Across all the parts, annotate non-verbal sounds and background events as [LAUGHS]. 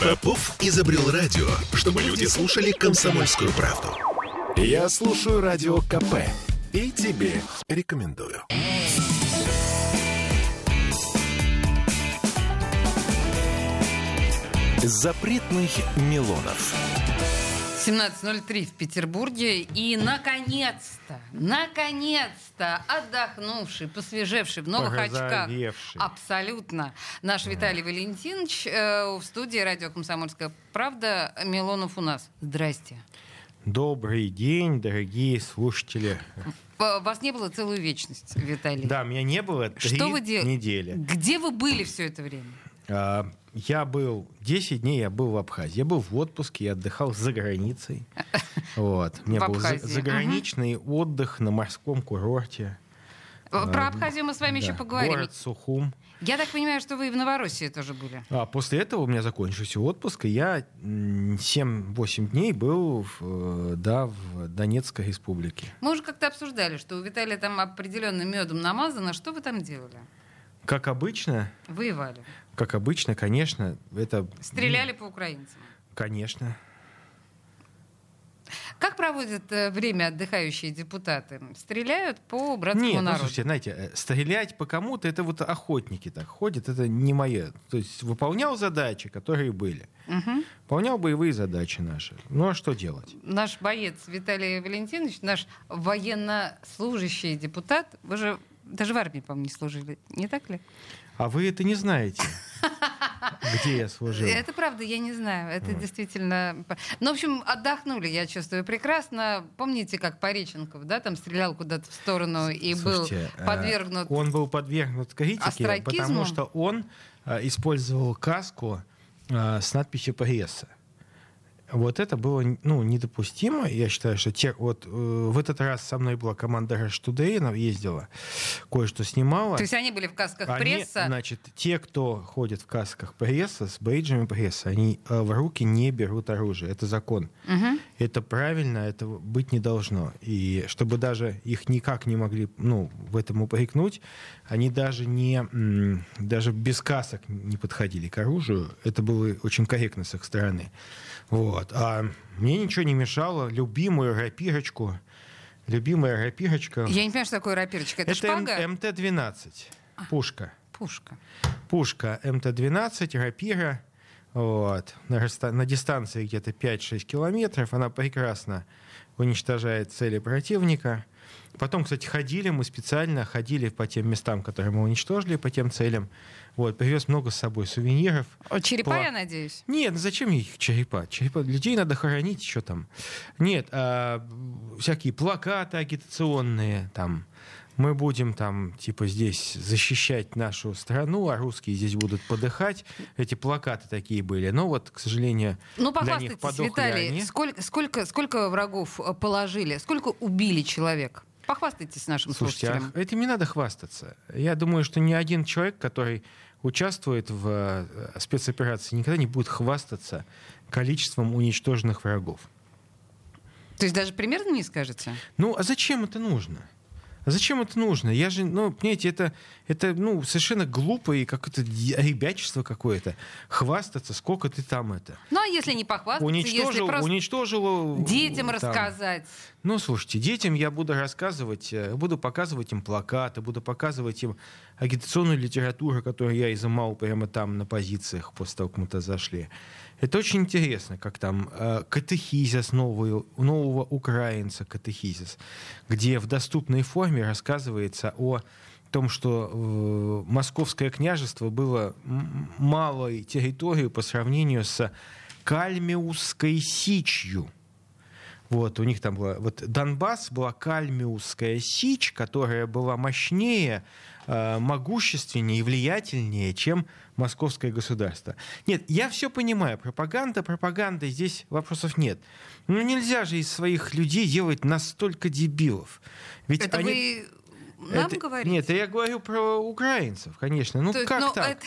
Попов изобрел радио, чтобы люди слушали комсомольскую правду. Я слушаю радио КП и тебе рекомендую. Запретных Милонов. 17.03 в Петербурге. И, наконец-то, наконец-то, отдохнувший, посвежевший, в новых очках. Абсолютно. Наш Виталий Валентинович э, в студии радио «Комсомольская правда». Милонов у нас. Здрасте. Добрый день, дорогие слушатели. Вас не было целую вечность, Виталий. Да, меня не было три Что вы делали? недели. Где вы были все это время? А, Я был 10 дней, я был в Абхазии. Я был в отпуске, я отдыхал за границей. [LAUGHS] Вот. У меня был за- заграничный отдых на морском курорте. Про А, Абхазию мы с вами еще Да, поговорим. Город Сухум. Я так понимаю, что вы и в Новороссии тоже были. А после этого у меня закончился отпуск, и я м, 7-8 дней был в, э, да, в Донецкой республике. Мы уже как-то обсуждали, что у Виталия там определенным медом намазано. Что вы там делали? Как обычно, Воевали. как обычно, конечно, это... Стреляли по украинцам. ну, Конечно. Как проводят э, время отдыхающие депутаты? Стреляют по братскому Нет, ну, народу. слушайте, знаете, э, стрелять по кому-то, это вот охотники так ходят, это не мое. То есть выполнял задачи, которые были. Мгм. Выполнял боевые задачи наши. Ну а что делать? Наш боец Виталий Валентинович, наш военнослужащий депутат, вы же даже в армии, по-моему, не служили, не так ли? А вы это не знаете, где я служил. Это правда, я не знаю. Это действительно... Ну, в общем, отдохнули, я чувствую прекрасно. Помните, как Пореченков, да, там стрелял куда-то в сторону и Слушайте, был э, подвергнут... Он был подвергнут критике, потому что он э, использовал каску э, с надписью «Пресса». Вот это было ну, недопустимо. Я считаю, что те, вот, э, в этот раз со мной была команда Rush Today, она ездила, кое-что снимала. То есть они были в касках Они, пресса. значит, те, кто ходит в касках пресса, с бейджами пресса, они э, в руки не берут оружие. Это закон. Мгм. Это правильно, этого быть не должно. И чтобы даже их никак не могли ну, в этом упрекнуть, они даже, не, даже без касок не подходили к оружию. Это было очень корректно с их стороны. Вот. А мне ничего не мешало. Любимую рапирочку, любимая рапирочка. Я не понимаю, что такое рапирочка. Это, Это М- шпага? МТ-12. Пушка. Пушка. Пушка МТ-12, рапира. Вот. На, на дистанции где-то 5-6 километров. Она прекрасно уничтожает цели противника. Потом, кстати, ходили, мы специально ходили по тем местам, которые мы уничтожили, по тем целям. Вот, привез много с собой сувениров. О, Черепа, Пла- я надеюсь? Нет, ну зачем их черепа? черепа? Людей надо хоронить, что там. Нет, а, всякие плакаты агитационные, там, мы будем там, типа, здесь защищать нашу страну, а русские здесь будут подыхать. Эти плакаты такие были. Но вот, к сожалению, Ну, для них подохли Виталий, они. сколько, сколько, сколько врагов э, положили? Сколько убили человек? Похвастайтесь нашим Слушайте, слушателям. а этим не надо хвастаться. Я думаю, что ни один человек, который участвует в э, спецоперации, никогда не будет хвастаться количеством уничтоженных врагов. То есть даже примерно не скажете? Ну, а зачем это нужно? Зачем это нужно? Я же, ну, понимаете, это, это ну, совершенно глупо и как-то ребячество какое-то. Хвастаться, сколько ты там это. Ну, а если не похвастаться, если Уничтожил, просто уничтожил... детям там. рассказать? Ну, слушайте, детям я буду рассказывать, э, буду показывать им плакаты, буду показывать им агитационную литературу, которую я изымал прямо там на позициях после того, как мы туда зашли. Это очень интересно, как там э, катехизис новый, нового украинца катехизис, где в доступной форме рассказывается о том, что э, московское княжество было малой территорией по сравнению с Кальмиусской сичью. Вот, у них там была... Вот Донбасс была Кальмиусская сич, которая была мощнее, э, могущественнее и влиятельнее, чем московское государство. Нет, я все понимаю. Пропаганда, пропаганда, здесь вопросов нет. Ну нельзя же из своих людей делать настолько дебилов. Ведь Это они... вы нам Это- говорите? Нет, я говорю про украинцев, конечно. Ну То как ну, так? это-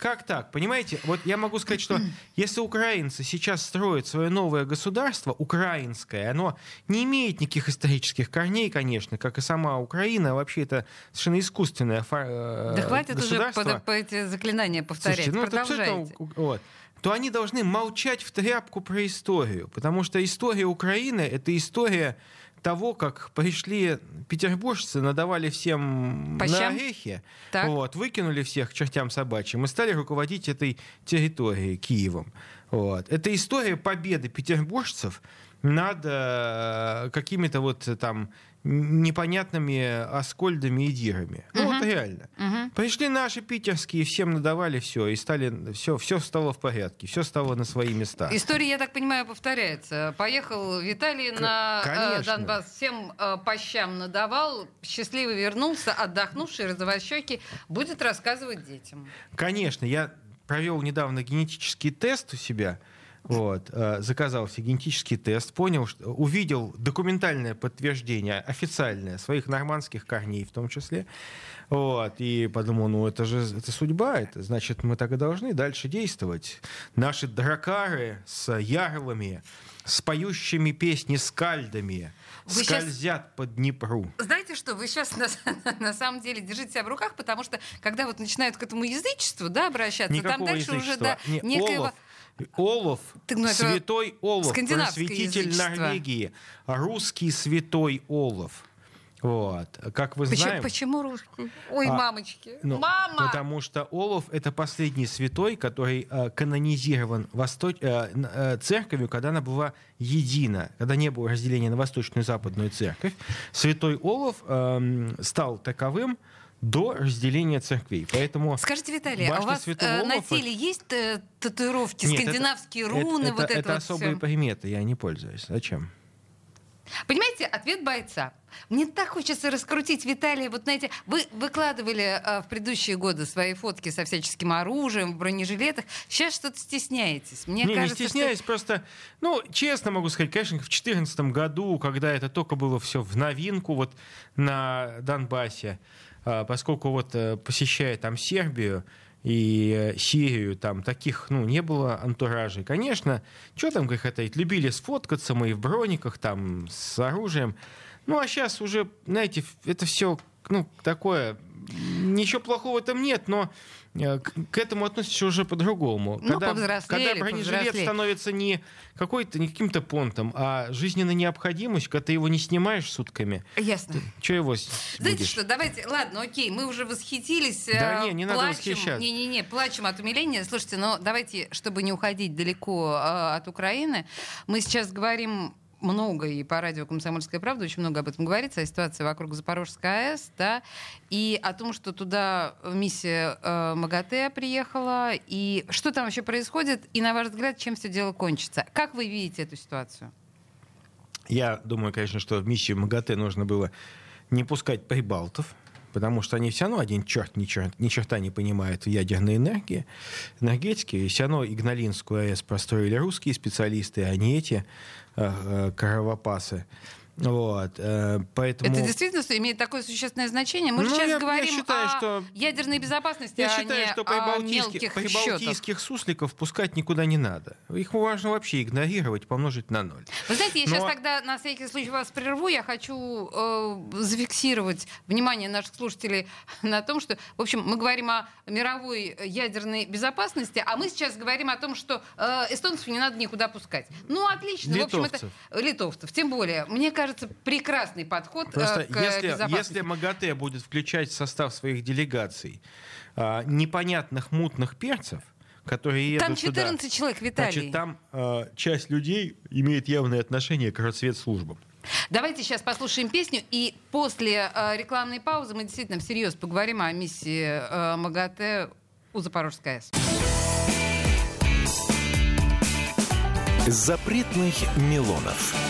как так? Понимаете, вот я могу сказать, что если украинцы сейчас строят свое новое государство, украинское, оно не имеет никаких исторических корней, конечно, как и сама Украина, вообще это совершенно искусственное э, Да хватит уже по, по эти заклинания повторять, Слушайте, ну, продолжайте. Это вот то они должны молчать в тряпку про историю, потому что история Украины — это история того, как пришли петербуржцы, надавали всем По на орехи, вот, выкинули всех к чертям собачьим и стали руководить этой территорией, Киевом. Вот. Это история победы петербуржцев над э, какими-то вот там непонятными аскольдами и дирами. Ну угу. вот реально. Угу. Пришли наши питерские, всем надавали все, и стали все, все стало в порядке, все стало на свои места. История, я так понимаю, повторяется. Поехал Виталий К- на э, конечно. Донбасс, всем э, по щам надавал, счастливо вернулся, отдохнувший, розовощекий, будет рассказывать детям. Конечно, я провел недавно генетический тест у себя вот, э, заказал себе генетический тест, понял, что, увидел документальное подтверждение, официальное, своих нормандских корней в том числе. Вот, и подумал, ну это же это судьба, это значит мы так и должны дальше действовать. Наши дракары с ярлами, с поющими песни скальдами, вы скользят сейчас... по Днепру. Знаете что, вы сейчас на, [LAUGHS] на самом деле держите себя в руках, потому что когда вот начинают к этому язычеству да, обращаться, Никакого там дальше уже да, Не, некоего... Олаф Олов, так, ну, святой Олов, просветитель язычество. Норвегии, русский святой Олов. Вот. Как вы почему, знаете... Почему русский? Ой, а, мамочки. Ну, Мама! Потому что Олов — это последний святой, который э, канонизирован Восток... э, э, церковью, когда она была едина, когда не было разделения на восточную и западную церковь. Святой Олов э, стал таковым до разделения церквей. Поэтому Скажите, Виталий, а у вас э, на теле есть э, татуировки, Нет, скандинавские это, руны? Это, вот это, это, это вот особые все? приметы, я не пользуюсь. Зачем? Понимаете, ответ бойца. Мне так хочется раскрутить Виталия. Вот знаете, вы выкладывали э, в предыдущие годы свои фотки со всяческим оружием, в бронежилетах. Сейчас что-то стесняетесь. Мне не, кажется, не стесняюсь, что... просто, ну, честно могу сказать, конечно, в 2014 году, когда это только было все в новинку вот на Донбассе, поскольку вот э, посещая там Сербию и э, Сирию, там таких, ну, не было антуражей. Конечно, что там греха таить, любили сфоткаться мы и в брониках, там, с оружием. Ну, а сейчас уже, знаете, это все, ну, такое, ничего плохого там нет, но Э, к этому относишься уже по-другому. Ну, когда, когда бронежилет становится не какой-то не каким-то понтом, а жизненная необходимость, когда ты его не снимаешь сутками. Ясно. Что его Знаете будешь? что, давайте, ладно, окей, мы уже восхитились. Да э, не, не плачем, надо восхищаться. Не-не-не, плачем от умиления. Слушайте, но давайте, чтобы не уходить далеко э, от Украины, мы сейчас говорим много и по радио «Комсомольская правда» очень много об этом говорится, о ситуации вокруг Запорожской АЭС, да, и о том, что туда миссия э, МАГАТЭ приехала, и что там вообще происходит, и, на ваш взгляд, чем все дело кончится. Как вы видите эту ситуацию? Я думаю, конечно, что в миссию МАГАТЭ нужно было не пускать прибалтов, потому что они все равно один черт ни, черт, ни черта не понимают в ядерной энергии, энергетике, и все равно Игналинскую АЭС построили русские специалисты, а не эти э, э кровопасы. Вот, э, поэтому... Это действительно имеет такое существенное значение. Мы ну, сейчас я, говорим я считаю, о что... ядерной безопасности, я а считаю, не что прибалтийских, прибалтийских сусликов пускать никуда не надо. Их важно вообще игнорировать, помножить на ноль. Вы знаете, я Но... сейчас тогда на всякий случай вас прерву. Я хочу э, зафиксировать внимание наших слушателей на том, что, в общем, мы говорим о мировой ядерной безопасности, а мы сейчас говорим о том, что э, эстонцев не надо никуда пускать. Ну, отлично. Литовцев. В общем, это... Литовцев. Тем более. Мне кажется, кажется, прекрасный подход э, Просто к если, если МАГАТЭ будет включать в состав своих делегаций а, непонятных мутных перцев, которые едут Там 14 туда, человек, Виталий. Значит, там а, часть людей имеет явное отношение к разведслужбам. Давайте сейчас послушаем песню, и после э, рекламной паузы мы действительно всерьез поговорим о миссии э, МАГАТЭ у Запорожской АЭС. Запретных Милонов.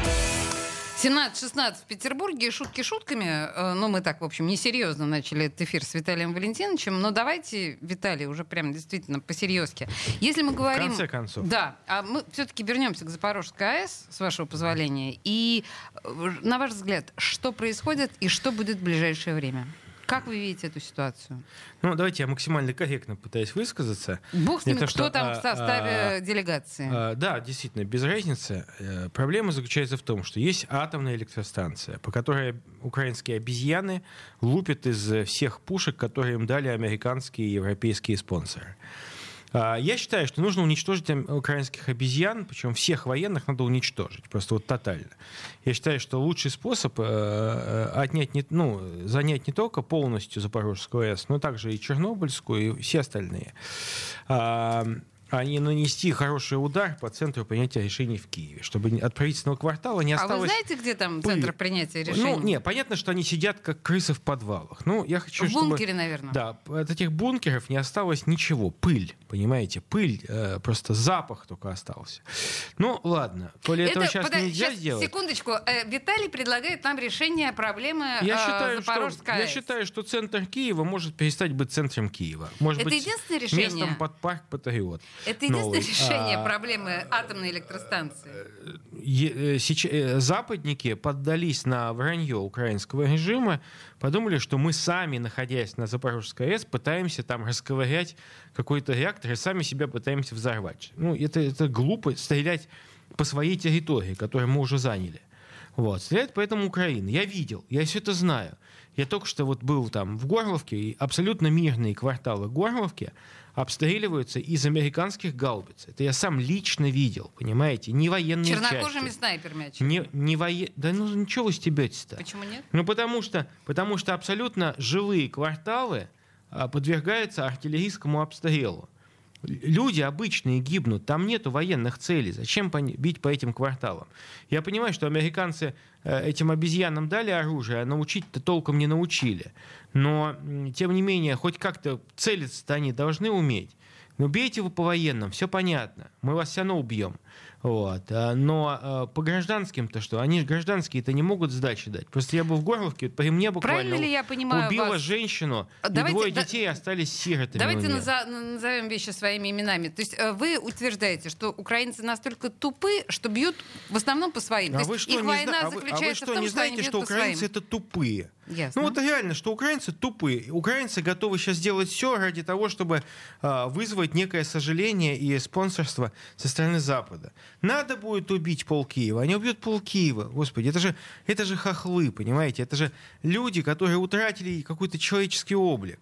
17-16 в Петербурге, шутки шутками, э, ну мы так, в общем, несерьезно начали этот эфир с Виталием Валентиновичем, но давайте, Виталий, уже прям действительно по-серьезки. Если мы говорим... В конце концов. Да, а мы все-таки вернемся к Запорожской АЭС, с вашего позволения, и э, на ваш взгляд, что происходит и что будет в ближайшее время? Как вы видите эту ситуацию? Ну, давайте я максимально корректно пытаюсь высказаться. Бог с Это кто что, там а, в составе а, делегации? А, Да, действительно, без разницы. Э, Проблема заключается в том, что есть атомная электростанция, по которой украинские обезьяны лупят из всех пушек, которые им дали американские и европейские спонсоры. А, Я считаю, что нужно уничтожить украинских обезьян, причем всех военных надо уничтожить, просто вот тотально. Я считаю, что лучший способ э, э, отнять, не, ну, занять не только полностью Запорожскую АЭС, но также и Чернобыльскую, и все остальные. А, а не нанести хороший удар по центру принятия решений в Киеве, чтобы от правительственного квартала не А осталось... вы знаете, где там пыль. центр принятия решений? Ну, не, понятно, что они сидят как крысы в подвалах. Ну, я хочу, в чтобы... бункере, наверное. Да, от этих бункеров не осталось ничего. Пыль, понимаете, пыль, э, просто запах только остался. Ну, ладно, коли этого сейчас подожди, нельзя щас, сделать... Секундочку. Э, Виталий предлагает нам решение проблемы Я э, считаю, что, Запорожской я АЭС. считаю, что центр Киева может перестать быть центром Киева. Может Это быть, единственное решение? местом под парк Патриот. Это единственное новый. решение А, проблемы атомной электростанции. Э, сеч- э, западники поддались на вранье украинского режима, подумали, что мы сами, находясь на Запорожской АЭС, пытаемся там расковырять какой-то реактор и сами себя пытаемся взорвать. Ну, это, это глупо стрелять по своей территории, которую мы уже заняли. Вот. Стреляет поэтому Украина. Я видел, я все это знаю. Я только что вот был там в Горловке, и абсолютно мирные кварталы Горловки обстреливаются из американских гаубиц. Это я сам лично видел, понимаете? Не военные Чернокожими части. снайперами, очевидно. Не, не вое... Да ну ничего вы стебетесь-то. Почему нет? Ну потому что, потому что абсолютно живые кварталы а, подвергаются артиллерийскому обстрелу. Люди обычные гибнут, там нету военных целей. Зачем бить по этим кварталам? Я понимаю, что американцы э, этим обезьянам дали оружие, а научить-то толком не научили. Но, тем не менее, хоть как-то целиться-то они должны уметь. Ну, бейте вы по военным, все понятно. Мы вас все равно убьем. Вот. А, Но а, по гражданским-то что? Они же гражданские-то не могут сдачи дать. Просто я был в Горловке, по мне буквально Правильно ли я понимаю убила вас? женщину, А и давайте- двое да- детей остались сиротами. Давайте наза- назовем вещи своими именами. То есть э, вы утверждаете, что украинцы настолько тупы, что бьют в основном по своим. А То вы что, их не война зна- а вы- а вы заключается что, в том, не что они знаете, бьют что по украинцы своим. это тупые? Ясно. Ну вот реально, что украинцы тупые. Украинцы готовы сейчас делать все ради того, чтобы а, вызвать некое сожаление и спонсорство со стороны Запада. Надо будет убить пол Киева. Они убьют пол Киева. Господи, это же, это же хохлы, понимаете? Это же люди, которые утратили какой-то человеческий облик.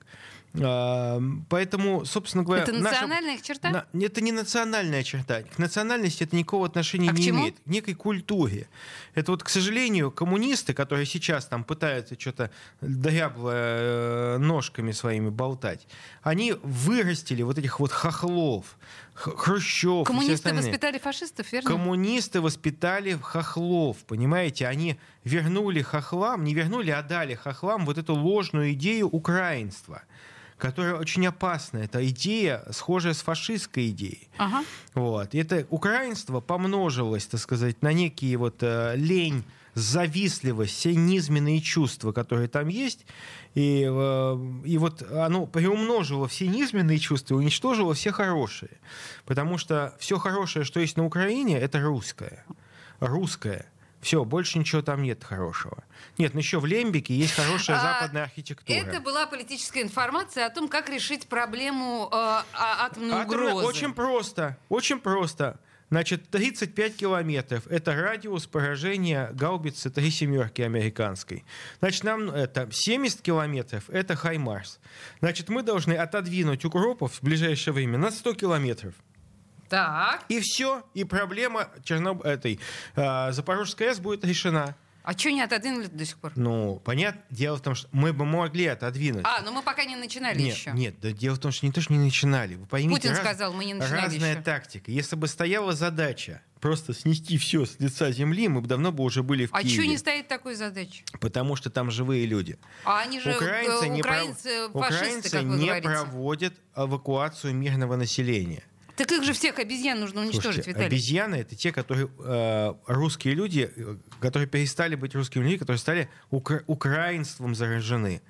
А, Поэтому, собственно говоря... Это наша- национальная их черта? на- это не национальная черта. К национальности это никакого отношения А не имеет. К некой культуре. Это вот, к сожалению, коммунисты, которые сейчас там пытаются что-то дрябло э, ножками своими болтать, они вырастили вот этих вот хохлов, Хрущев Коммунисты воспитали фашистов, верно? Коммунисты воспитали хохлов, понимаете? Они вернули хохлам, не вернули, а дали хохлам вот эту ложную идею украинства, которая очень опасна. Это идея, схожая с фашистской идеей. Ага. Вот. Это украинство помножилось, так сказать, на некие вот э, лень, завистливость, все низменные чувства, которые там есть. И, э, и вот оно приумножило все низменные чувства уничтожило все хорошие. Потому что все хорошее, что есть на Украине, это русское. Русское. Все, больше ничего там нет хорошего. Нет, ну еще в Лембике есть хорошая А, западная архитектура. Это была политическая информация о том, как решить проблему э, атомной Атомная- угрозы. Очень просто, очень просто. Значит, 35 километров – это радиус поражения гаубицы «Три семерки» американской. Значит, нам это 70 километров – это «Хаймарс». Значит, мы должны отодвинуть укропов в ближайшее время на 100 километров. Так. И все, и проблема Черноб... этой э, Запорожской АЭС будет решена. А что не отодвинули до сих пор? Ну, понятно, дело в том, что мы бы могли отодвинуть. А, ну мы пока не начинали Нет, еще. нет, да дело в том, что не то, что не начинали. Вы поймите, Путин раз- сказал, мы не начинали разная еще. тактика. Если бы стояла задача просто снести все с лица земли, мы бы давно бы уже были в А Киеве. что не стоит такой задачи? Потому что там живые люди. А они же Украинцы, э, не, украинцы, пров- фашисты, украинцы не говорите. проводят эвакуацию мирного населения. Так их же всех обезьян нужно уничтожить, Слушайте, Виталий. обезьяны это те, которые э, русские люди, э, которые перестали быть русскими людьми, которые стали укра- украинством заражены.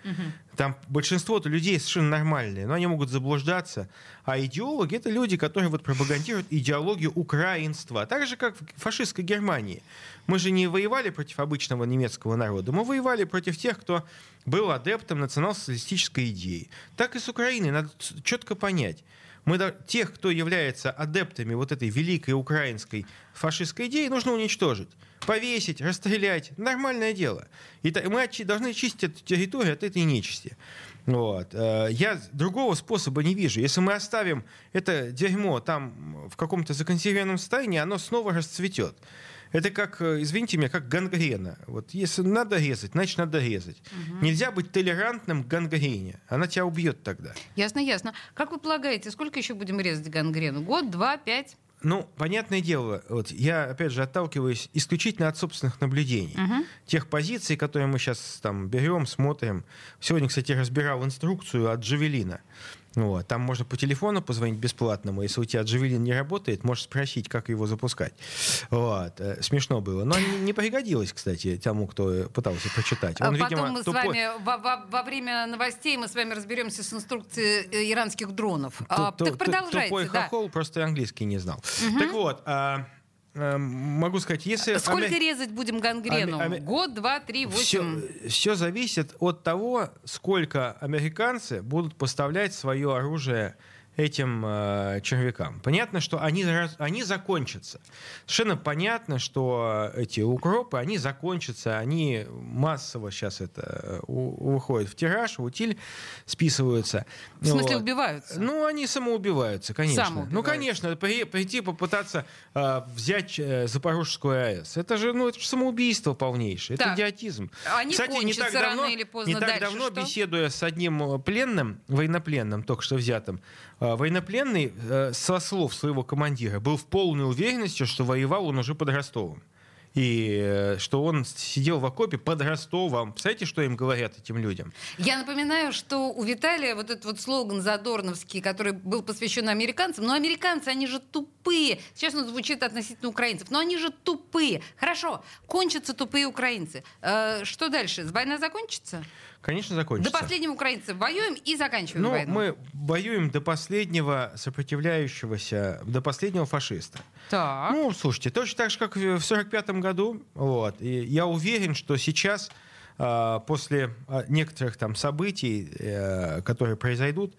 Там большинство-то людей совершенно нормальные, но они могут заблуждаться. А идеологи это люди, которые вот пропагандируют идеологию украинства. Так же, как в фашистской Германии. Мы же не воевали против обычного немецкого народа, мы воевали против тех, кто был адептом национал-социалистической идеи. Так и с Украиной надо четко понять. Мы, тех, кто является адептами вот этой великой украинской фашистской идеи, нужно уничтожить. Повесить, расстрелять. Нормальное дело. И мы должны чистить эту территорию от этой нечисти. Вот. Э, Я другого способа не вижу. Если мы оставим это дерьмо там в каком-то законсервированном состоянии, оно снова расцветет. Это как, э, извините меня, как гангрена. Вот если надо резать, значит надо резать. Нельзя быть толерантным к гангрене. Она тебя убьет тогда. Ясно, ясно. Как вы полагаете, сколько еще будем резать гангрену? Год, два, пять? Ну, понятное дело, вот я, опять же, отталкиваюсь исключительно от собственных наблюдений. Тех позиций, которые мы сейчас там берем, смотрим. Сегодня, кстати, разбирал инструкцию от Джавелина. Вот. Там можно по телефону позвонить бесплатному. Если у тебя Джавелин не работает, можешь спросить, как его запускать. Вот. Э, Смешно было. Но не, не пригодилось, кстати, тому, кто пытался прочитать. А Он, Потом видимо, мы с тупой- вами во, во- во время новостей мы с вами разберемся с инструкцией э, иранских дронов. Ту- А, ту- так продолжайте. Тупой да. хохол просто английский не знал. Так вот, а, могу сказать, если... Сколько аме- резать будем гангрену? Аме- Год, два, три, все, восемь? все зависит от того, сколько американцы будут поставлять свое оружие этим э, червякам. Понятно, что они, они закончатся. Совершенно понятно, что эти укропы, они закончатся, они массово сейчас это э, у- выходят в тираж, в утиль списываются. В смысле, Вот. убиваются? Ну, они самоубиваются, конечно. Самоубиваются. Ну, конечно, при- прийти попытаться э, взять э, Запорожскую АЭС. Это же, ну, это же самоубийство полнейшее. Так. Это идиотизм. Они Кстати, не так давно, рано или поздно. не так Дальше давно что? беседуя с одним э, пленным, военнопленным, только что взятым, военнопленный э, со слов своего командира был в полной уверенности, что воевал он уже под Ростовом. И э, что он сидел в окопе под Ростовом. Представляете, что им говорят этим людям? Я напоминаю, что у Виталия вот этот вот слоган задорновский, который был посвящен американцам, но американцы, они же тупые. Сейчас он звучит относительно украинцев, но они же тупые. Хорошо, кончатся тупые украинцы. Э, что дальше? Война закончится? Конечно, До закончится. последнего украинца воюем и заканчиваем Ну, войну. мы воюем до последнего сопротивляющегося, до последнего фашиста. Так. Ну, слушайте, точно так же, как в 1945 году. Вот. И я уверен, что сейчас, а, после а, некоторых там событий, э, которые произойдут,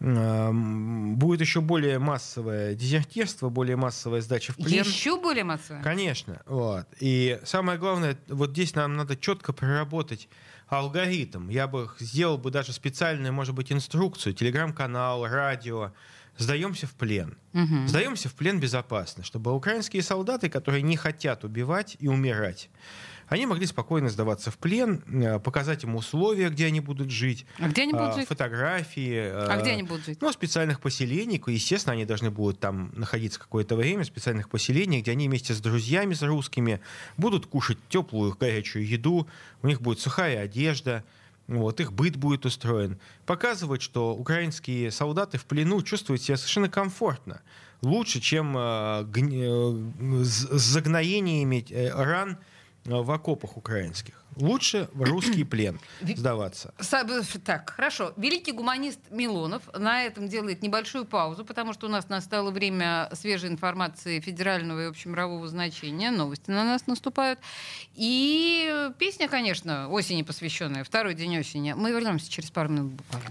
будет еще более массовое дезертирство, более массовая сдача в плен. Еще более массовая? Конечно. Вот. И самое главное, вот здесь нам надо четко проработать алгоритм. Я бы сделал бы даже специальную, может быть, инструкцию, телеграм-канал, радио. Сдаемся в плен. Мгм. Сдаемся в плен безопасно, чтобы украинские солдаты, которые не хотят убивать и умирать, они могли спокойно сдаваться в плен, э, показать им условия, где они будут жить, А где они будут а, жить? фотографии. А э, где они будут жить? ну, специальных поселений. Естественно, они должны будут там находиться какое-то время, в специальных поселениях, где они вместе с друзьями, с русскими, будут кушать теплую, горячую еду, у них будет сухая одежда, вот, их быт будет устроен. Показывать, что украинские солдаты в плену чувствуют себя совершенно комфортно. Лучше, чем э, гни- э, с загноениями э, ран в окопах украинских. Лучше в русский [CLEARS THROAT] плен сдаваться. Так, хорошо. Великий гуманист Милонов на этом делает небольшую паузу, потому что у нас настало время свежей информации федерального и общемирового значения. Новости на нас наступают. И песня, конечно, осени посвященная, второй день осени. Мы вернемся через пару минут буквально.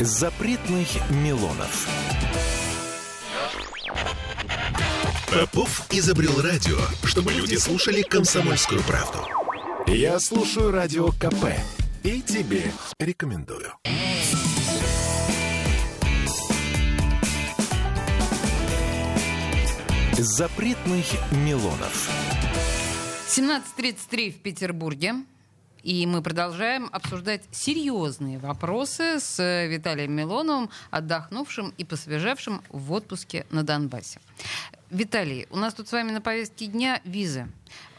Запретных Милонов. Попов изобрел радио, чтобы люди слушали комсомольскую правду. Я слушаю радио КП и тебе рекомендую. Запретных Милонов. 17.33 в Петербурге. И мы продолжаем обсуждать серьезные вопросы с э, Виталием Милоновым, отдохнувшим и посвежевшим в отпуске на Донбассе. Виталий, у нас тут с вами на повестке дня визы.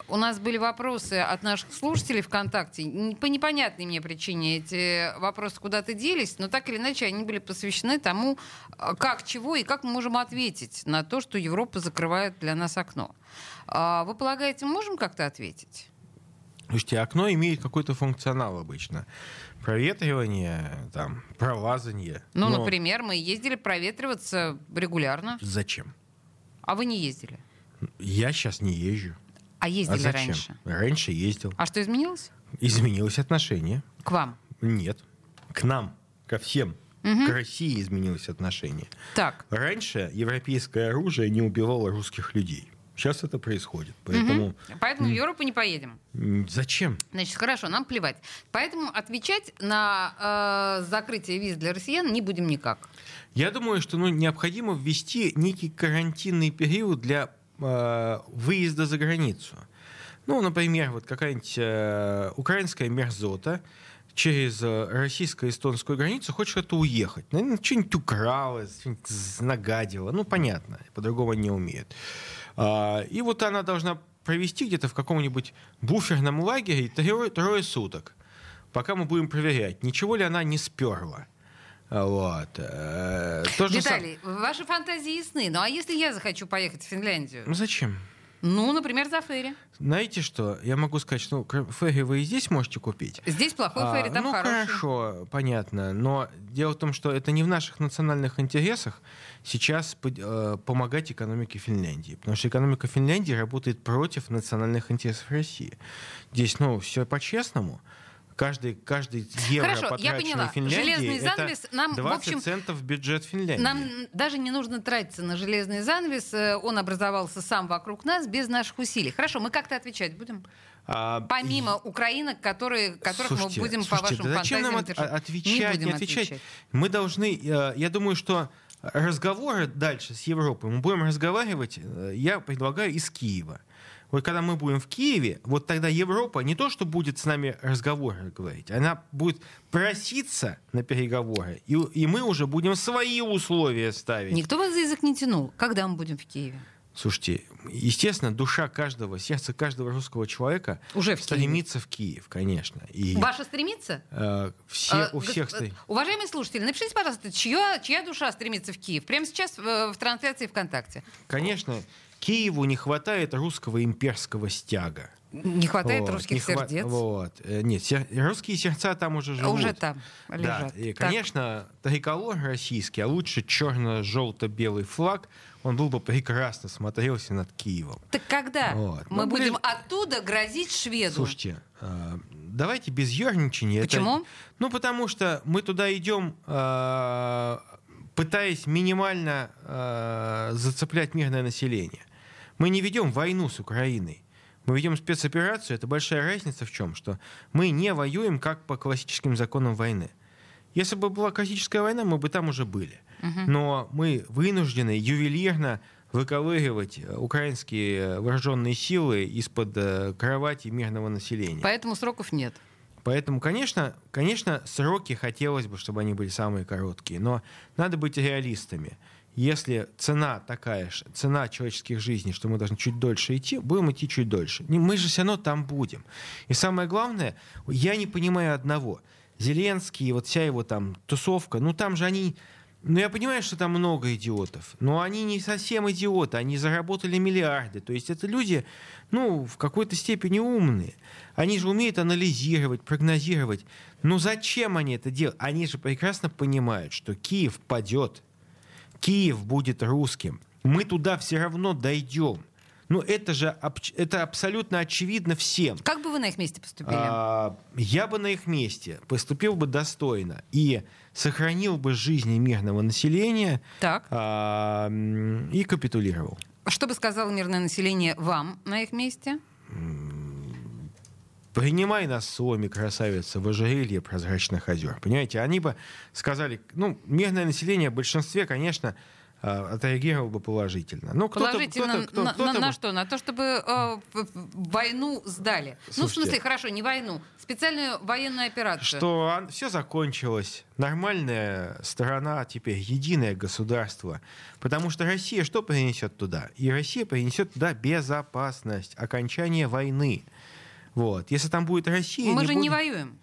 У нас были вопросы от наших слушателей ВКонтакте. По непонятной мне причине эти вопросы куда-то делись, но так или иначе они были посвящены тому, э, как, чего и как мы можем ответить на то, что Европа закрывает для нас окно. А Вы полагаете, мы можем как-то ответить? Слушайте, окно имеет какой-то функционал обычно. Проветривание, там, пролазание. Ну, Но например, мы ездили проветриваться регулярно, Зачем? а вы не ездили. Я сейчас не езжу. А А ездили зачем? раньше. Раньше ездил. А что изменилось? Изменилось отношение. К вам. Нет. К нам, ко всем. Мгм. К России изменилось отношение. Так. Раньше европейское оружие не убивало русских людей. Сейчас это происходит. Поэтому Мгм. Поэтому в Европу не поедем. зачем? Значит, хорошо, нам плевать. Поэтому отвечать на э, закрытие виз для россиян не будем никак. Я думаю, что ну, необходимо ввести некий карантинный период для э, выезда за границу. Ну, например, вот какая-нибудь э, украинская мерзота через э, российско-эстонскую границу хочет что-то уехать. Наверное, что-нибудь украла, что-нибудь нагадила. Ну, понятно, по-другому не умеет. А, и вот она должна провести где-то в каком-нибудь буферном лагере трое, трое суток, пока мы будем проверять, ничего ли она не сперла. Вот. Э, то же сам- Виталий, ваши фантазии ясны. Ну а если я захочу поехать в Финляндию? Ну зачем? Ну, например, за ферри. Знаете что? Я могу сказать, что ферри вы и здесь можете купить. Здесь плохой А, ферри, там ну хороший. хорошо, понятно. Но дело в том, что это не в наших национальных интересах сейчас э, помогать экономике Финляндии. Потому что экономика Финляндии работает против национальных интересов России. Здесь, ну, все по-честному. Каждый, каждый евро, Хорошо, я потраченный поняла. в Финляндии, Железный это занавес нам, в 20 общем, центов бюджет Финляндии. Нам даже не нужно тратиться на железный занавес. э, Он образовался сам вокруг нас без наших усилий. Хорошо, мы как-то отвечать будем? А, Помимо украинок, которые, которых Слушайте, мы будем, по слушайте, вашим да зачем нам от- держать? отвечать, не будем не отвечать? Мы должны, э, я думаю, что разговоры дальше с Европой мы будем разговаривать, э, я предлагаю из Киева. Вот когда мы будем в Киеве, вот тогда Европа не то, что будет с нами разговоры говорить, она будет проситься на переговоры, и, и мы уже будем свои условия ставить. Никто вас за язык не тянул. Когда мы будем в Киеве? Слушайте, естественно, душа каждого, сердце каждого русского человека Уже в стремится в Киев, конечно. И Ваша стремится? э, все, А, у всех гос- стоит. Уважаемые слушатели, напишите, пожалуйста, чья, чья душа стремится в Киев? Прямо сейчас э, в трансляции ВКонтакте. Конечно, Киеву не хватает русского имперского стяга. Не хватает Вот, русских не хва- сердец. Вот. Э, Нет, сер- русские сердца там уже живут. Уже там Да, лежат. и, Так. конечно, триколор российский, а лучше черно-желто-белый флаг, он был бы прекрасно смотрелся над Киевом. Так когда Вот. мы Ну, будем блин. оттуда грозить шведу? Слушайте, э, давайте без ерничания. Это- Почему? ну, потому что мы туда идем, э, пытаясь минимально э, зацеплять мирное население. Мы не ведем войну с Украиной. Мы ведем спецоперацию. Это большая разница в чем? Что мы не воюем как по классическим законам войны. Если бы была классическая война, мы бы там уже были. Но мы вынуждены ювелирно выковыривать э, украинские э, вооруженные силы из-под э, кровати мирного населения. Поэтому сроков нет. Поэтому, конечно, конечно, сроки хотелось бы, чтобы они были самые короткие, но надо быть реалистами. Если цена такая, ж- цена человеческих жизней, что мы должны чуть дольше идти, будем идти чуть дольше. Мы же все равно там будем. И самое главное, я не понимаю одного. Зеленский, вот вся его там тусовка, ну там же они... Ну, я понимаю, что там много идиотов, но они не совсем идиоты, они заработали миллиарды. То есть это люди, ну, в какой-то степени умные. Они же умеют анализировать, прогнозировать. Ну, зачем они это делают? Они же прекрасно понимают, что Киев падет, Киев будет русским. Мы туда все равно дойдем. Ну, это же это абсолютно очевидно всем. Как бы вы на их месте поступили? А, я бы на их месте поступил бы достойно и сохранил бы жизни мирного населения Так. а, и капитулировал. Что бы сказало мирное население вам на их месте? Принимай нас с Суоми, красавица, в ожерелье прозрачных озер. Понимаете, они бы сказали, ну, мирное население в большинстве, конечно, а, отреагировал бы положительно. Ну, кто-то, положительно кто-то, кто, на, на, на что? На то, чтобы э, войну сдали. Слушайте, ну, в смысле, хорошо, не войну, специальную военную операцию. Что все закончилось. Нормальная страна теперь, единое государство. Потому что Россия что принесет туда? И Россия принесет туда безопасность, окончание войны. Вот. Если там будет Россия... Мы не же будет... не воюем.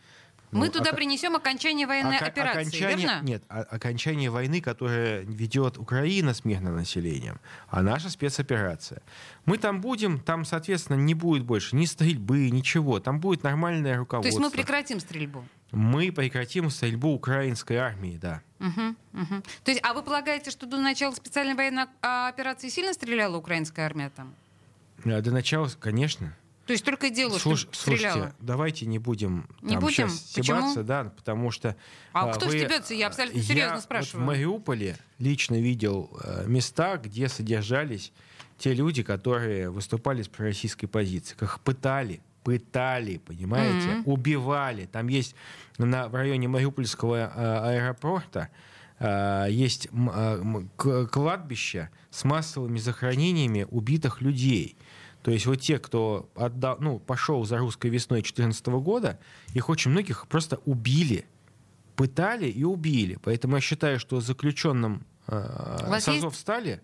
Мы ну, туда ок... принесем окончание военной ока- операции, окончание... верно? Нет, окончание войны, которое ведет Украина с мирным населением, а наша спецоперация. Мы там будем, там, соответственно, не будет больше ни стрельбы, ничего. Там будет нормальное руководство. То есть мы прекратим стрельбу? Мы прекратим стрельбу украинской армии, да. Угу, угу. То есть, а вы полагаете, что до начала специальной военной операции сильно стреляла украинская армия там? До начала, конечно. То есть только дело, Слуш, что стреляла. Слушайте, давайте не будем не там будем? сейчас стебаться, да, потому что... А, а кто вы, стебется? Я абсолютно серьезно я спрашиваю. Вот в Мариуполе лично видел э, места, где содержались те люди, которые выступали с пророссийской позиции. Как пытали, пытали, понимаете, mm-hmm. убивали. Там есть на, в районе Мариупольского э, аэропорта э, есть э, кладбище с массовыми захоронениями убитых людей. То есть вот те, кто отдал, ну, пошел за русской весной 2014 года, их очень многих просто убили, пытали и убили. Поэтому я считаю, что заключенным э, с Азовстали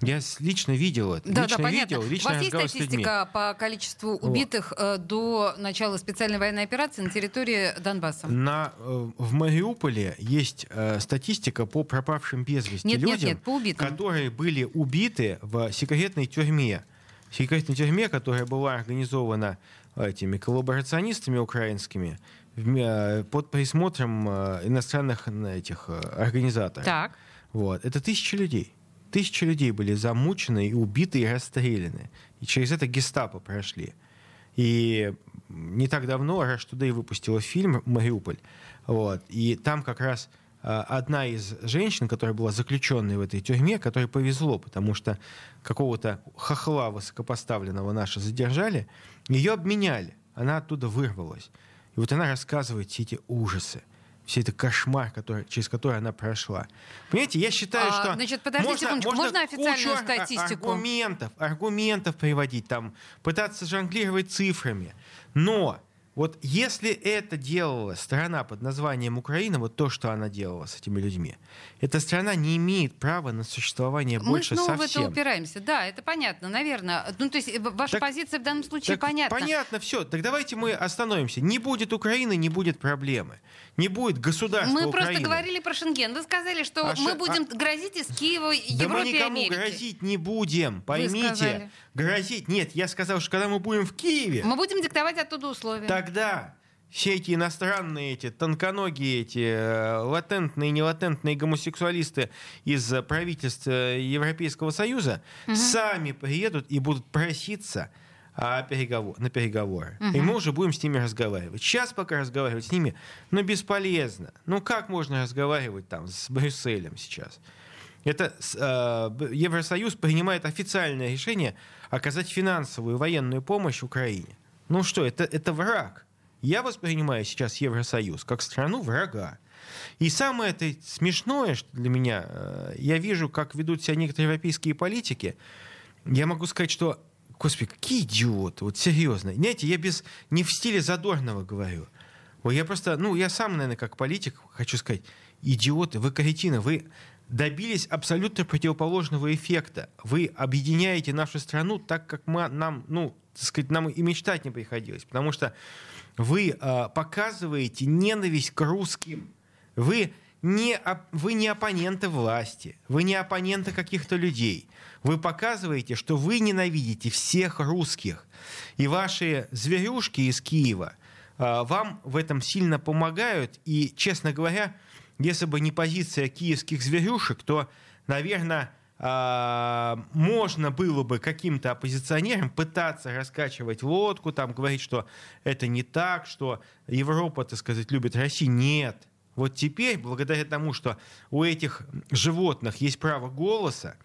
я лично видел это. Да, лично да, понятно. видел, лично У вас есть статистика по количеству убитых вот. Э, до начала специальной военной операции на территории Донбасса? На, э, в Мариуполе есть э, статистика по пропавшим без вести нет, людям, нет, нет, по убитым. которые были убиты в секретной тюрьме секретной тюрьме, которая была организована этими коллаборационистами украинскими э, под присмотром э, иностранных этих э, организаторов. Так. Вот. Это тысячи людей. Тысячи людей были замучены и убиты и расстреляны. И через это гестапо прошли. И не так давно Rush Today выпустила фильм «Мариуполь». Вот. И там как раз Э, одна из женщин, которая была заключенной в этой тюрьме, которой повезло, потому что какого-то хохла высокопоставленного наши задержали, ее обменяли, она оттуда вырвалась. И вот она рассказывает все эти ужасы все это кошмар, который, через который она прошла. Понимаете, я считаю, а, что... Значит, подождите можно, секундочку, можно, можно официальную статистику? Аргументов, аргументов приводить, там, пытаться жонглировать цифрами. Но вот если это делала страна под названием Украина, вот то, что она делала с этими людьми, эта страна не имеет права на существование Мы больше снова совсем. в это упираемся. Да, это понятно, наверное. Ну, то есть э, ваша так, позиция в данном случае так понятна. Понятно, все. Так давайте мы остановимся. Не будет Украины, не будет проблемы. Не будет государства Мы Украины. просто говорили про Шенген. Вы сказали, что а мы ш... будем а... грозить из Киева Европе Да мы никому Америке. грозить не будем. Поймите. Грозить. Нет, я сказал, что когда мы будем в Киеве... Мы будем диктовать оттуда условия. Тогда все эти иностранные, эти тонконогие, эти э, латентные, нелатентные гомосексуалисты из правительства Европейского Союза угу. сами приедут и будут проситься а, переговор, на переговоры. Угу. И мы уже будем с ними разговаривать. Сейчас пока разговаривать с ними, ну, бесполезно. Ну как можно разговаривать там с Брюсселем сейчас? Это э, Евросоюз принимает официальное решение оказать финансовую военную помощь Украине. Ну что, это, это враг. Я воспринимаю сейчас Евросоюз как страну врага. И самое это смешное что для меня, э, я вижу, как ведут себя некоторые европейские политики. Я могу сказать, что, господи, какие идиоты, вот серьезно. Знаете, я без, не в стиле Задорного говорю. Я просто, ну, я сам, наверное, как политик хочу сказать, идиоты, вы каретины, вы добились абсолютно противоположного эффекта. Вы объединяете нашу страну так, как мы, нам, ну, так сказать, нам и мечтать не приходилось. Потому что вы э, показываете ненависть к русским. Вы не, вы не оппоненты власти, вы не оппоненты каких-то людей. Вы показываете, что вы ненавидите всех русских. И ваши зверюшки из Киева э, вам в этом сильно помогают. И, честно говоря, если бы не позиция киевских зверюшек, то, наверное, можно было бы каким-то оппозиционерам пытаться раскачивать лодку, там говорить, что это не так, что Европа, так сказать, любит Россию. Нет. Вот теперь, благодаря тому, что у этих животных есть право голоса,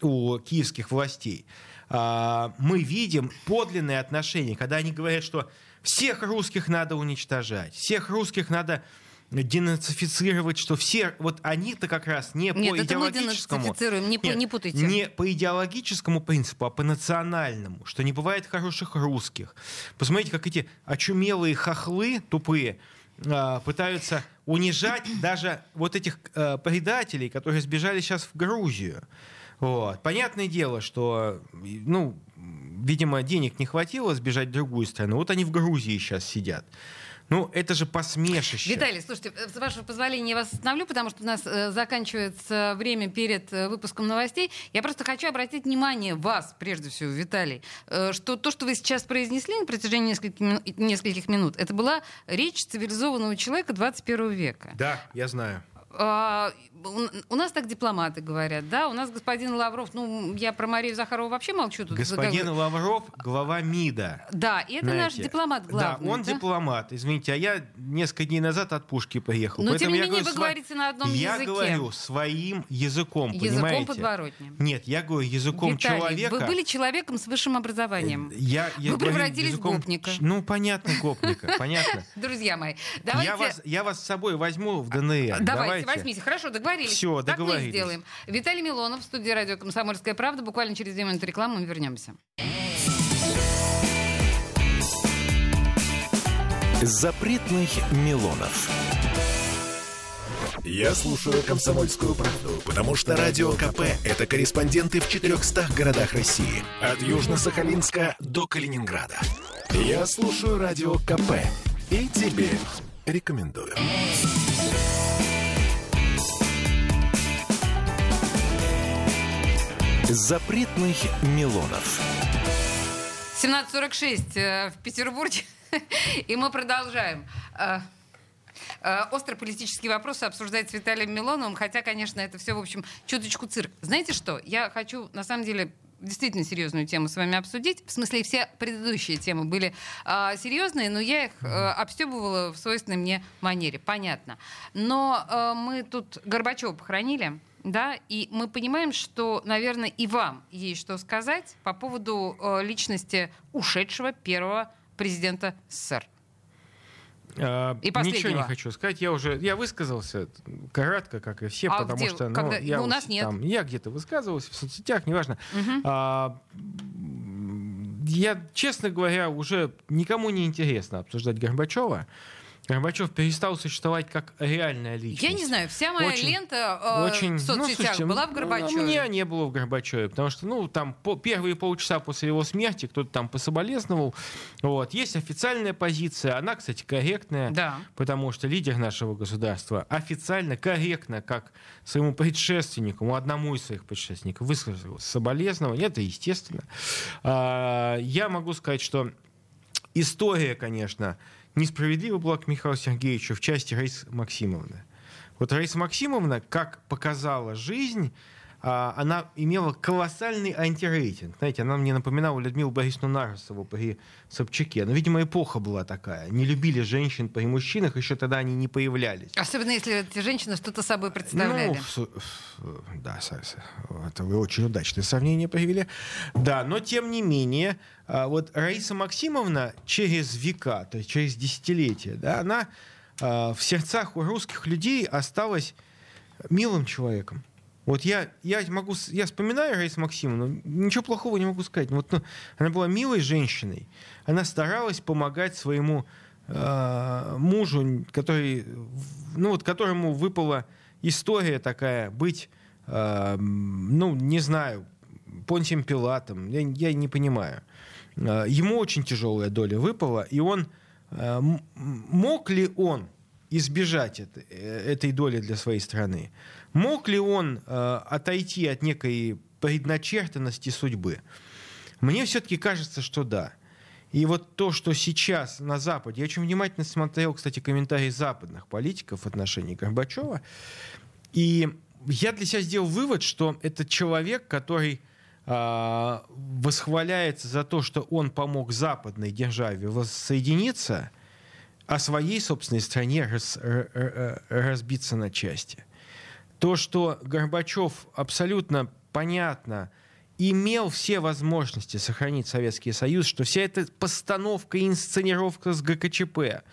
у киевских властей, а, мы видим подлинные отношения, когда они говорят, что всех русских надо уничтожать, всех русских надо денацифицировать, что все, вот они-то как раз не Нет, по это мы идеологическому... денацифицируем, не, Нет, не путайте. Не по идеологическому принципу, а по национальному, что не бывает хороших русских. Посмотрите, как эти очумелые хохлы тупые а, пытаются унижать даже вот этих а, предателей, которые сбежали сейчас в Грузию. Вот. Понятное дело, что, ну, видимо, денег не хватило сбежать в другую страну. Вот они в Грузии сейчас сидят. Ну, это же посмешище. Виталий, слушайте, э, с вашего позволения я вас остановлю, потому что у нас э, заканчивается время перед э, выпуском новостей. Я просто хочу обратить внимание вас, прежде всего, Виталий, э, что то, что вы сейчас произнесли на протяжении нескольких, нескольких минут, это была речь цивилизованного человека 21 века. Да, я знаю. У- нас так дипломаты говорят, да? У нас господин Лавров, ну, я про Марию Захарову вообще молчу. Тут Господин Лавров, глава МИДа. Да, и это наш Знаете, дипломат главный. Да, он дипломат, извините, а я несколько дней назад от пушки приехал. Но, тем Поэтому не я менее, говорю вы сва- говорите на одном я языке. говорю своим языком, Языком понимаете? подворотнем. Нет, я говорю языком Виталий, человека. вы были человеком с высшим образованием. Я, я Вы превратились в языком гопника. ч- Ну, понятно, гопника, понятно. [LAUGHS] Друзья мои, давайте... Я вас, я вас с собой возьму в ДНР. Давайте, возьмите. Хорошо, договорились. Всё, так мы и договорились. сделаем. Виталий Милонов, в студии радио «Комсомольская правда». Буквально через две минуты рекламы мы вернемся. Запретных Милонов. Я слушаю «Комсомольскую правду», потому что «Радио КП» — это корреспонденты в 400 городах России. От Южно-Сахалинска до Калининграда. Я слушаю «Радио КП» и тебе рекомендую. Запретных Милонов. 17.46 э, в Петербурге, [LAUGHS] и мы продолжаем. Э, э, Острополитические вопросы обсуждать с Виталием Милоновым, хотя, конечно, это все, в общем, чуточку цирк. Знаете что? Я хочу, на самом деле, действительно серьезную тему с вами обсудить. В смысле, все предыдущие темы были а, серьезные, но я их а, обстебывала в свойственной мне манере. Понятно. Но а, мы тут Горбачева похоронили. Да, и мы понимаем, что, наверное, и вам есть что сказать по поводу э, личности ушедшего первого президента СССР. А, И Ничего не последнего. хочу сказать. Я уже я высказался кратко, как и все, А потому где? что ну, Когда? я, Ну, у нас нет. там- я где-то высказывался в соцсетях, неважно. Мгм. А, я, честно говоря, уже никому не интересно обсуждать Горбачева. Горбачев перестал существовать как реальная личность. Я не знаю, вся моя Очень- лента э, Очень, в соцсетях ну, слушайте, была в ну, Горбачеве. У меня не было в Горбачеве, потому что, ну, там по, первые полчаса после его смерти кто-то там пособолезновал. Вот. Есть официальная позиция, она, кстати, корректная, Да. потому что лидер нашего государства официально, корректно, как своему предшественнику, одному из своих предшественников, высказал соболезнования, это естественно. А, я могу сказать, что история, конечно, несправедлива была к Михаилу Сергеевичу в части Раисы Максимовны. Вот Раиса Максимовна, как показала жизнь, она имела колоссальный антирейтинг. Знаете, она мне напоминала Людмилу Борисовну Нарусову при Собчаке. Но, видимо, эпоха была такая. Не любили женщин при мужчинах, еще тогда они не появлялись. Особенно если эти женщины что-то собой представляли. Ну, да, это вы очень удачное сравнение привели. Да, но тем не менее, а, вот Раиса Максимовна через века, то есть через десятилетия, да, она а, в сердцах у русских людей осталась милым человеком. Вот я, я могу, я вспоминаю Раису Максимовну, ничего плохого не могу сказать. Вот, ну, она была милой женщиной. Она старалась помогать своему э, мужу, который, ну, вот, которому выпала история такая быть, э, ну, не знаю, Понтием Пилатом, я, я не понимаю. Э, ему очень тяжелая доля выпала, и он э, мог ли он избежать этой, э, этой доли для своей страны? Мог ли он э, отойти от некой предначертанности судьбы? Мне все-таки кажется, что да. И вот то, что сейчас на Западе, я очень внимательно смотрел, кстати, комментарии западных политиков в отношении Горбачева, и я для себя сделал вывод, что это человек, который а, восхваляется за то, что он помог западной державе воссоединиться, а своей собственной стране рас- р- р- разбиться на части. То, что Горбачев абсолютно понятно имел все возможности сохранить Советский Союз, что вся эта постановка и инсценировка с ГКЧП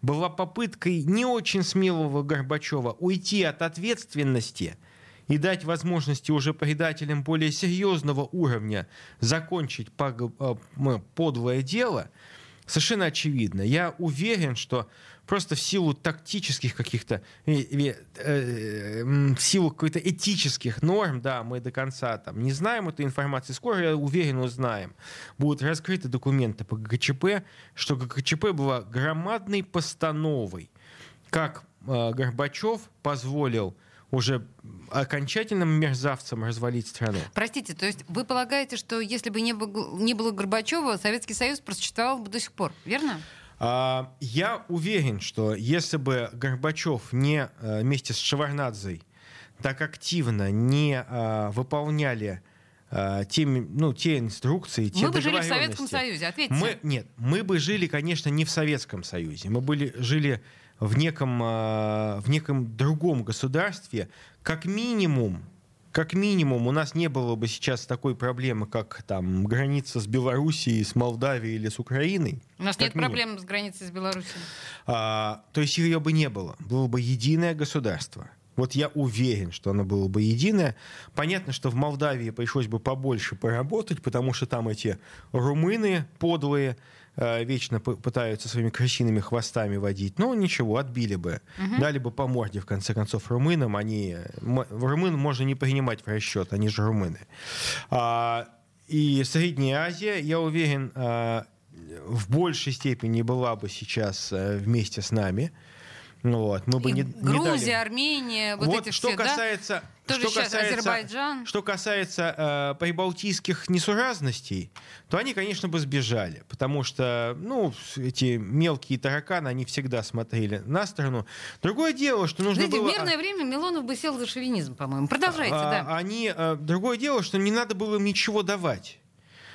была попыткой не очень смелого Горбачева уйти от ответственности и дать возможности уже предателям более серьезного уровня закончить э, подлое дело, совершенно очевидно. Я уверен, что просто в силу тактических каких-то, э, в силу какой-то этических норм, да, мы до конца там не знаем эту информацию, скоро, я уверен, узнаем. Будут раскрыты документы по ГКЧП, что ГКЧП была громадной постановой, как э, Горбачев позволил уже окончательным мерзавцам развалить страну. Простите, то есть вы полагаете, что если бы не было, не было Горбачева, Советский Союз просуществовал бы до сих пор, верно? А, я уверен, что если бы Горбачев не э, вместе с Шеварнадзой так активно не а, выполняли а, те, ну, те инструкции, те Мы бы жили в Советском Союзе, ответьте. Мы, нет, мы бы жили, конечно, не в Советском Союзе. Мы были, жили в неком, в неком другом государстве, как минимум как минимум у нас не было бы сейчас такой проблемы, как там граница с Белоруссией, с Молдавией или с Украиной. У нас нет минимум. проблем с границей с Белоруссией. А, то есть ее бы не было. Было бы единое государство. Вот я уверен, что оно было бы единое. Понятно, что в Молдавии пришлось бы побольше поработать, потому что там эти румыны подлые, вечно пытаются своими крысиными хвостами водить. Но ничего, отбили бы. Угу. Дали бы по морде, в конце концов, румынам. Они, румын можно не принимать в расчет, они же румыны. А, и Средняя Азия, я уверен, а, в большей степени была бы сейчас э, вместе с нами. Вот, мы бы и не, Грузия, не дали. Армения, вот, вот эти что все, касается, да? Тоже что касается, Азербайджан. Что касается э, прибалтийских несуразностей, то они, конечно, бы сбежали, потому что, ну, эти мелкие тараканы, они всегда смотрели на сторону. Другое дело, что нужно Знаете, было... в мирное время Милонов бы сел за шовинизм, по-моему. Продолжайте, а, да. Они, э, другое дело, что не надо было им ничего давать.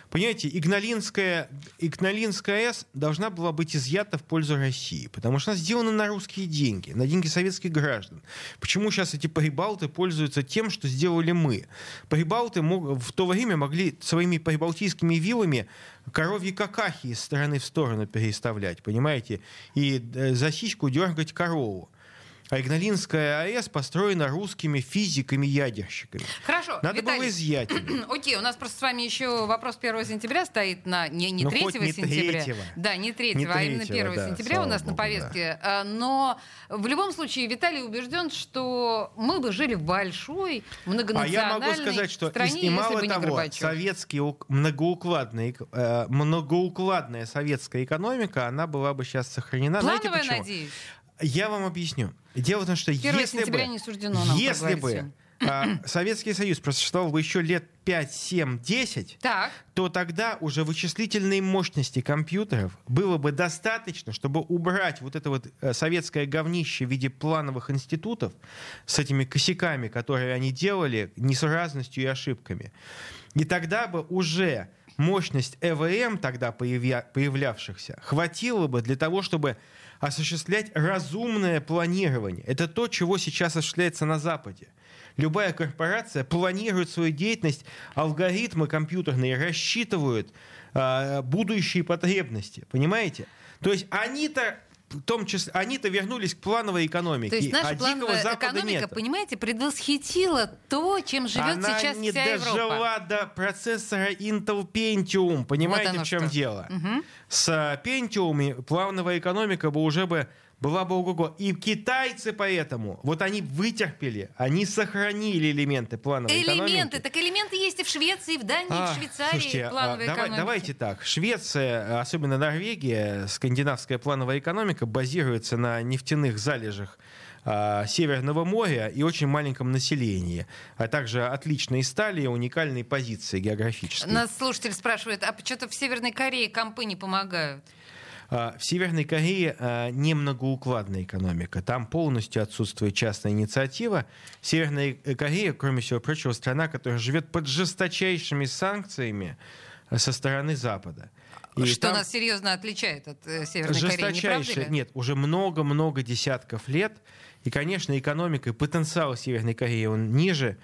Понимаете, Игналинская, Игналинская АЭС должна была быть изъята в пользу России, потому что она сделана на русские деньги, на деньги советских граждан. Почему сейчас эти прибалты пользуются тем, что сделали мы? Прибалты мог, в то время могли своими прибалтийскими вилами коровьи какахи из стороны в сторону переставлять, понимаете, и э, за сиську дергать корову. А Игналинская АЭС построена русскими физиками-ядерщиками. Хорошо, Надо Виталий, было изъять. [CLEARS THROAT] Окей, у нас просто с вами еще вопрос 1 сентября стоит на не, не 3 не сентября. 3. Да, не 3, не а именно 1 да, сентября у нас Богу, на повестке. Да. Но в любом случае Виталий убежден, что мы бы жили в большой, многонациональной А я могу сказать, что стране, и, и мало того, советский многоукладный, э, многоукладная советская экономика, она была бы сейчас сохранена. Плановая, Знаете почему? надеюсь. Я вам объясню. Дело в том, что если бы, не суждено нам если бы а, Советский Союз просуществовал бы еще лет 5, 7, 10, так. то тогда уже вычислительной мощности компьютеров было бы достаточно, чтобы убрать вот это вот э, советское говнище в виде плановых институтов с этими косяками, которые они делали, несуразностью и ошибками. И тогда бы уже мощность ЭВМ тогда появя- появлявшихся хватило бы для того, чтобы осуществлять разумное планирование. Это то, чего сейчас осуществляется на Западе. Любая корпорация планирует свою деятельность, алгоритмы компьютерные рассчитывают э, будущие потребности. Понимаете? То есть они-то в том числе, они-то вернулись к плановой экономике. То есть наша а плановая экономика, нет. понимаете, предвосхитила то, чем живет Она сейчас не вся дожила Европа. до процессора Intel Pentium. Понимаете, вот в чем что. дело? Угу. С Pentium плановая экономика бы уже бы была бы ого-го. И китайцы поэтому, вот они вытерпели, они сохранили элементы плановой элементы, экономики. Элементы, так элементы есть и в Швеции, и в Дании, а, и в Швейцарии слушайте, а, плановой давай, экономики. Давайте так. Швеция, особенно Норвегия, скандинавская плановая экономика базируется на нефтяных залежах а, Северного моря и очень маленьком населении, а также отличной стали и уникальной позиции географической. Нас слушатель спрашивает, а что-то в Северной Корее компы не помогают? А, в Северной Корее а, не многоукладная экономика. Там полностью отсутствует частная инициатива. Северная Корея, кроме всего прочего, страна, которая живет под жесточайшими санкциями а, со стороны Запада. И что нас серьезно отличает от э, Северной Кореи, не Нет, уже много-много десятков лет. И, конечно, экономика и потенциал Северной Кореи, он ниже.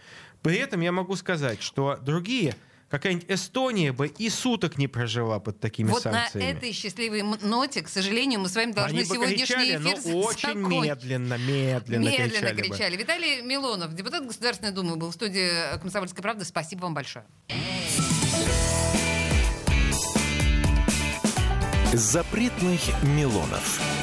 При этом я могу сказать, что другие какая-нибудь Эстония бы и суток не прожила под такими вот санкциями. на этой счастливой ноте, к сожалению, мы с вами должны Они бы сегодняшний кричали, эфир но очень медленно, медленно, Медленно кричали. бы. кричали. Виталий Милонов, депутат Государственной Думы, был в студии «Комсомольской правды». Спасибо вам большое. Запретных Милонов.